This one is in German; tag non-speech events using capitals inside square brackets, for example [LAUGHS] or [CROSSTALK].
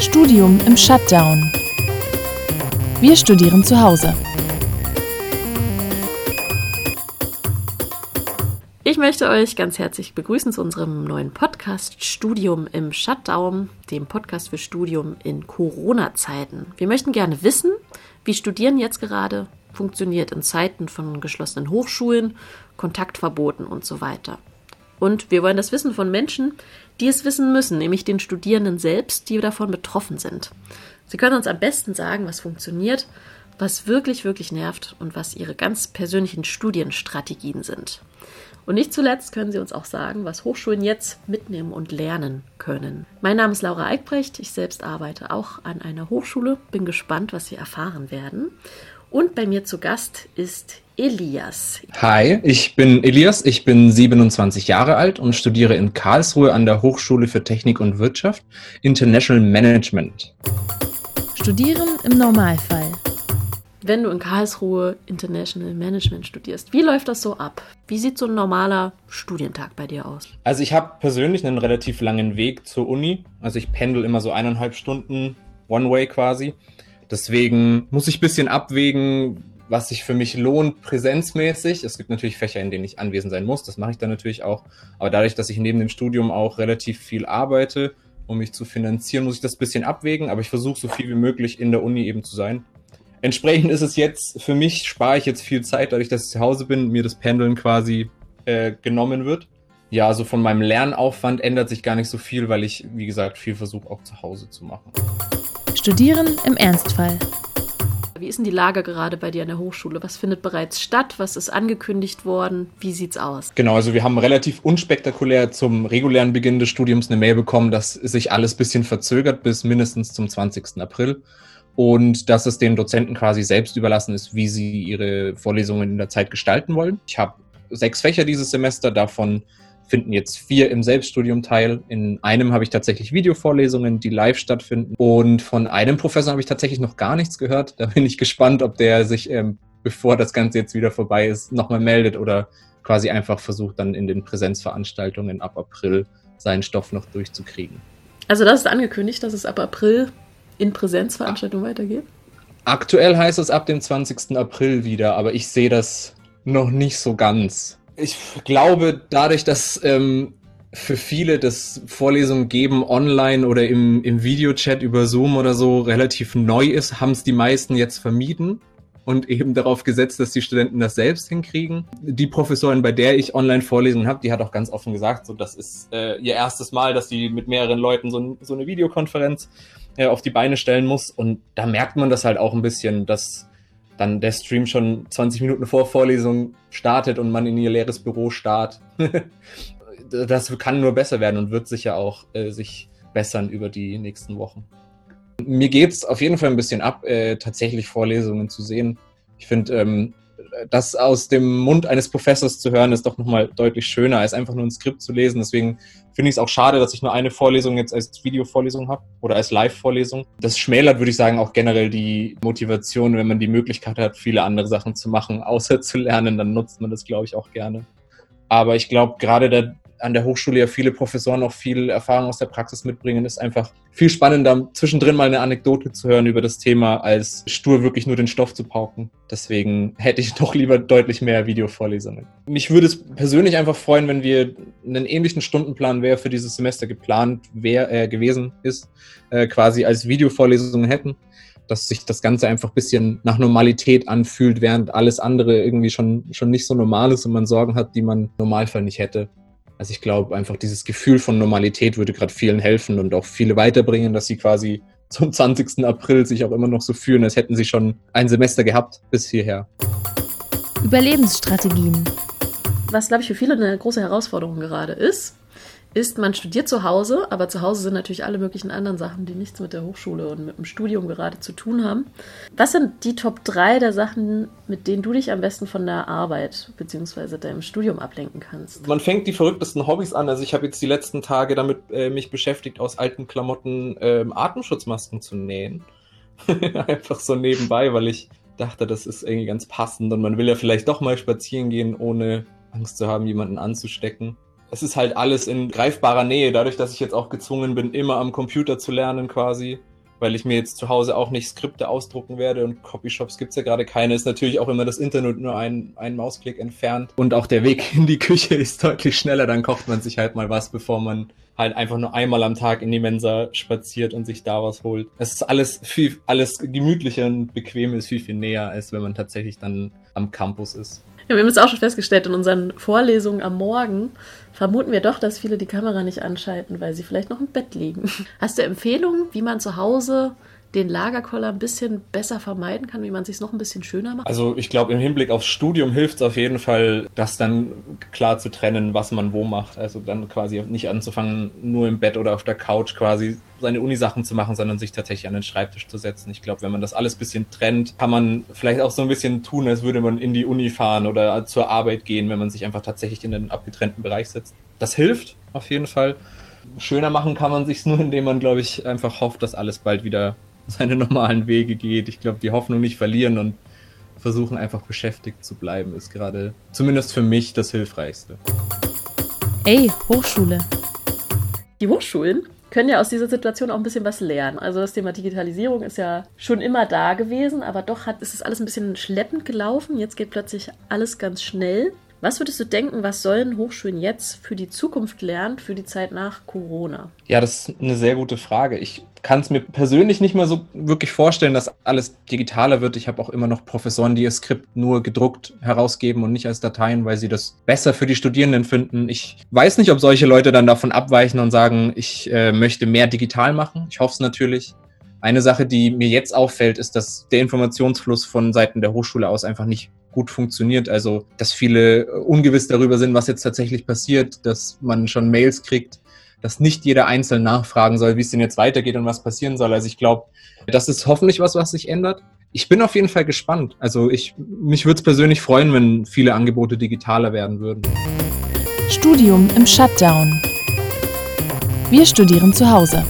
Studium im Shutdown. Wir studieren zu Hause. Ich möchte euch ganz herzlich begrüßen zu unserem neuen Podcast Studium im Shutdown, dem Podcast für Studium in Corona-Zeiten. Wir möchten gerne wissen, wie Studieren jetzt gerade funktioniert in Zeiten von geschlossenen Hochschulen, Kontaktverboten und so weiter. Und wir wollen das wissen von Menschen, die es wissen müssen, nämlich den Studierenden selbst, die davon betroffen sind. Sie können uns am besten sagen, was funktioniert, was wirklich, wirklich nervt und was ihre ganz persönlichen Studienstrategien sind. Und nicht zuletzt können Sie uns auch sagen, was Hochschulen jetzt mitnehmen und lernen können. Mein Name ist Laura Eickbrecht. Ich selbst arbeite auch an einer Hochschule. Bin gespannt, was Sie erfahren werden. Und bei mir zu Gast ist Elias. Hi, ich bin Elias, ich bin 27 Jahre alt und studiere in Karlsruhe an der Hochschule für Technik und Wirtschaft International Management. Studieren im Normalfall. Wenn du in Karlsruhe International Management studierst, wie läuft das so ab? Wie sieht so ein normaler Studientag bei dir aus? Also ich habe persönlich einen relativ langen Weg zur Uni. Also ich pendel immer so eineinhalb Stunden One-Way quasi. Deswegen muss ich ein bisschen abwägen, was sich für mich lohnt, präsenzmäßig. Es gibt natürlich Fächer, in denen ich anwesend sein muss. Das mache ich dann natürlich auch. Aber dadurch, dass ich neben dem Studium auch relativ viel arbeite, um mich zu finanzieren, muss ich das ein bisschen abwägen. Aber ich versuche so viel wie möglich in der Uni eben zu sein. Entsprechend ist es jetzt, für mich spare ich jetzt viel Zeit, dadurch, dass ich zu Hause bin, mir das Pendeln quasi äh, genommen wird. Ja, also von meinem Lernaufwand ändert sich gar nicht so viel, weil ich, wie gesagt, viel versuche auch zu Hause zu machen. Studieren im Ernstfall. Wie ist denn die Lage gerade bei dir an der Hochschule? Was findet bereits statt? Was ist angekündigt worden? Wie sieht's aus? Genau, also wir haben relativ unspektakulär zum regulären Beginn des Studiums eine Mail bekommen, dass sich alles ein bisschen verzögert bis mindestens zum 20. April und dass es den Dozenten quasi selbst überlassen ist, wie sie ihre Vorlesungen in der Zeit gestalten wollen. Ich habe sechs Fächer dieses Semester, davon finden jetzt vier im Selbststudium teil. In einem habe ich tatsächlich Videovorlesungen, die live stattfinden. Und von einem Professor habe ich tatsächlich noch gar nichts gehört. Da bin ich gespannt, ob der sich, ähm, bevor das Ganze jetzt wieder vorbei ist, nochmal meldet oder quasi einfach versucht, dann in den Präsenzveranstaltungen ab April seinen Stoff noch durchzukriegen. Also das ist angekündigt, dass es ab April in Präsenzveranstaltungen weitergeht? Aktuell heißt es ab dem 20. April wieder, aber ich sehe das noch nicht so ganz ich glaube, dadurch, dass ähm, für viele das Vorlesungen geben online oder im, im Videochat über Zoom oder so relativ neu ist, haben es die meisten jetzt vermieden und eben darauf gesetzt, dass die Studenten das selbst hinkriegen. Die Professorin, bei der ich Online-Vorlesungen habe, die hat auch ganz offen gesagt, so das ist äh, ihr erstes Mal, dass sie mit mehreren Leuten so, so eine Videokonferenz äh, auf die Beine stellen muss. Und da merkt man das halt auch ein bisschen, dass dann der Stream schon 20 Minuten vor Vorlesung startet und man in ihr leeres Büro starrt. [LAUGHS] das kann nur besser werden und wird sicher auch äh, sich bessern über die nächsten Wochen. Mir geht es auf jeden Fall ein bisschen ab, äh, tatsächlich Vorlesungen zu sehen. Ich finde, ähm, das aus dem Mund eines Professors zu hören, ist doch nochmal deutlich schöner, als einfach nur ein Skript zu lesen. Deswegen finde ich es auch schade, dass ich nur eine Vorlesung jetzt als Videovorlesung habe oder als Live-Vorlesung. Das schmälert, würde ich sagen, auch generell die Motivation, wenn man die Möglichkeit hat, viele andere Sachen zu machen, [LAUGHS] außer zu lernen, dann nutzt man das, glaube ich, auch gerne. Aber ich glaube, gerade der an der Hochschule ja viele Professoren auch viel Erfahrung aus der Praxis mitbringen, ist einfach viel spannender, zwischendrin mal eine Anekdote zu hören über das Thema, als stur wirklich nur den Stoff zu pauken. Deswegen hätte ich [LAUGHS] doch lieber deutlich mehr Videovorlesungen. Mich würde es persönlich einfach freuen, wenn wir einen ähnlichen Stundenplan, wer für dieses Semester geplant wär, äh, gewesen ist, äh, quasi als Videovorlesungen hätten dass sich das Ganze einfach ein bisschen nach Normalität anfühlt, während alles andere irgendwie schon, schon nicht so normal ist und man Sorgen hat, die man im Normalfall nicht hätte. Also ich glaube, einfach dieses Gefühl von Normalität würde gerade vielen helfen und auch viele weiterbringen, dass sie quasi [LAUGHS] zum 20. April sich auch immer noch so fühlen, als hätten sie schon ein Semester gehabt bis hierher. Überlebensstrategien. Was, glaube ich, für viele eine große Herausforderung gerade ist, ist, man studiert zu Hause, aber zu Hause sind natürlich alle möglichen anderen Sachen, die nichts mit der Hochschule und mit dem Studium gerade zu tun haben. Was sind die Top 3 der Sachen, mit denen du dich am besten von der Arbeit bzw. deinem Studium ablenken kannst? Man fängt die verrücktesten Hobbys an. Also ich habe jetzt die letzten Tage damit äh, mich beschäftigt, aus alten Klamotten äh, Atemschutzmasken zu nähen. [LAUGHS] Einfach so nebenbei, weil ich dachte, das ist irgendwie ganz passend und man will ja vielleicht doch mal spazieren gehen, ohne Angst zu haben, jemanden anzustecken es ist halt alles in greifbarer Nähe, dadurch, dass ich jetzt auch gezwungen bin, immer am Computer zu lernen quasi. weil ich mir jetzt zu Hause auch nicht Skripte ausdrucken werde und Copyshops gibt's ja gerade keine, ist natürlich auch immer das Internet nur ein, ein Mausklick entfernt. Und auch der Weg in die Küche ist deutlich schneller, dann kocht man sich halt mal was, bevor man halt einfach nur einmal am Tag in die Mensa spaziert und sich da was holt. Es ist alles viel, alles gemütlicher und bequem ist viel, viel näher, als wenn man tatsächlich dann am Campus ist. Ja, wir haben jetzt auch schon festgestellt, in unseren Vorlesungen am Morgen vermuten wir doch, dass viele die Kamera nicht anschalten, weil sie vielleicht noch im Bett liegen. Hast du Empfehlungen, wie man zu Hause den Lagerkoller ein bisschen besser vermeiden kann, wie man es sich noch ein bisschen schöner macht? Also ich glaube, im Hinblick aufs Studium hilft es auf jeden Fall, das dann klar zu trennen, was man wo macht. Also dann quasi nicht anzufangen, nur im Bett oder auf der Couch quasi seine Uni-Sachen zu machen, sondern sich tatsächlich an den Schreibtisch zu setzen. Ich glaube, wenn man das alles ein bisschen trennt, kann man vielleicht auch so ein bisschen tun, als würde man in die Uni fahren oder zur Arbeit gehen, wenn man sich einfach tatsächlich in den abgetrennten Bereich setzt. Das hilft auf jeden Fall. Schöner machen kann man sich nur, indem man, glaube ich, einfach hofft, dass alles bald wieder seine normalen Wege geht. Ich glaube, die Hoffnung nicht verlieren und versuchen einfach beschäftigt zu bleiben, ist gerade zumindest für mich das Hilfreichste. Ey, Hochschule. Die Hochschulen können ja aus dieser Situation auch ein bisschen was lernen. Also das Thema Digitalisierung ist ja schon immer da gewesen, aber doch hat, ist es alles ein bisschen schleppend gelaufen. Jetzt geht plötzlich alles ganz schnell. Was würdest du denken, was sollen Hochschulen jetzt für die Zukunft lernen, für die Zeit nach Corona? Ja, das ist eine sehr gute Frage. Ich kann es mir persönlich nicht mal so wirklich vorstellen, dass alles digitaler wird. Ich habe auch immer noch Professoren, die ihr Skript nur gedruckt herausgeben und nicht als Dateien, weil sie das besser für die Studierenden finden. Ich weiß nicht, ob solche Leute dann davon abweichen und sagen, ich äh, möchte mehr digital machen. Ich hoffe es natürlich. Eine Sache, die mir jetzt auffällt, ist, dass der Informationsfluss von Seiten der Hochschule aus einfach nicht gut funktioniert. Also, dass viele ungewiss darüber sind, was jetzt tatsächlich passiert, dass man schon Mails kriegt, dass nicht jeder einzeln nachfragen soll, wie es denn jetzt weitergeht und was passieren soll. Also ich glaube, das ist hoffentlich was, was sich ändert. Ich bin auf jeden Fall gespannt. Also ich, mich würde es persönlich freuen, wenn viele Angebote digitaler werden würden. Studium im Shutdown. Wir studieren zu Hause.